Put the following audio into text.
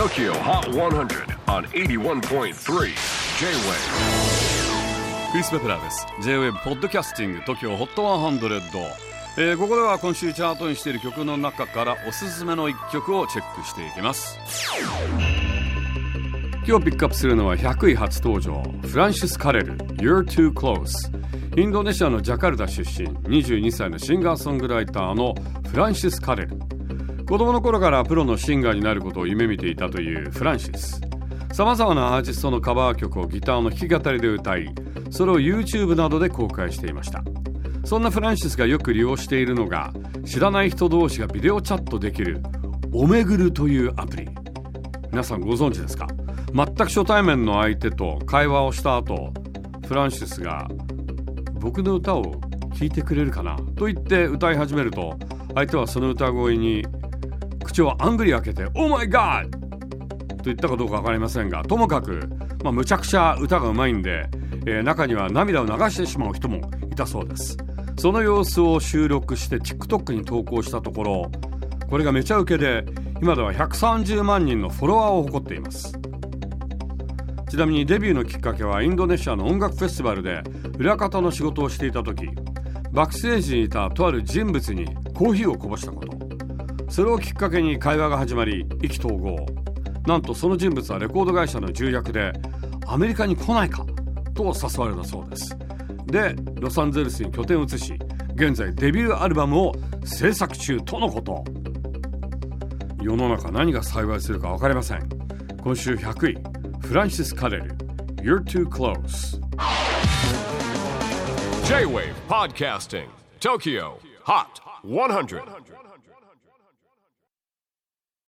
TOKYO HOT 100 on 81.3 J-WAVE クリス・ベプラーです。J-WAVE ポッドキャスティング TOKYO HOT 100、えー、ここでは今週チャートにしている曲の中からおすすめの一曲をチェックしていきます。今日ピックアップするのは100位初登場フランシス・カレル You're Too Close インドネシアのジャカルタ出身22歳のシンガーソングライターのフランシス・カレル子供の頃からプロのシンガーになることを夢見ていたというフランシス。さまざまなアーティストのカバー曲をギターの弾き語りで歌いそれを YouTube などで公開していました。そんなフランシスがよく利用しているのが知らない人同士がビデオチャットできるおめぐるというアプリ。皆さんご存知ですか？全く初対面の相手と会話をした後フランシスが僕の歌を聴いてくれるかな？と言って歌い始めると相手はその歌声に口をあんぐり開けて「Oh my God!」と言ったかどうか分かりませんがともかく、まあ、むちゃくちゃ歌がうまいんで、えー、中には涙を流してしまう人もいたそうです。その様子を収録して TikTok に投稿したところこれがめちゃウケで今では130万人のフォロワーを誇っています。ちなみにデビューのきっかけはインドネシアの音楽フェスティバルで裏方の仕事をしていた時バックステージにいたとある人物にコーヒーをこぼしたこと。それをきっかけに会話が始まり意気投合。なんとその人物はレコード会社の重役でアメリカに来ないかと誘われたそうです。でロサンゼルスに拠点を移し現在デビューアルバムを制作中とのこと。世の中何が幸いするか分かりません。今週100位。フランシス・カレル You're too close J-WAVE PODCASTING TOKYO HOT 100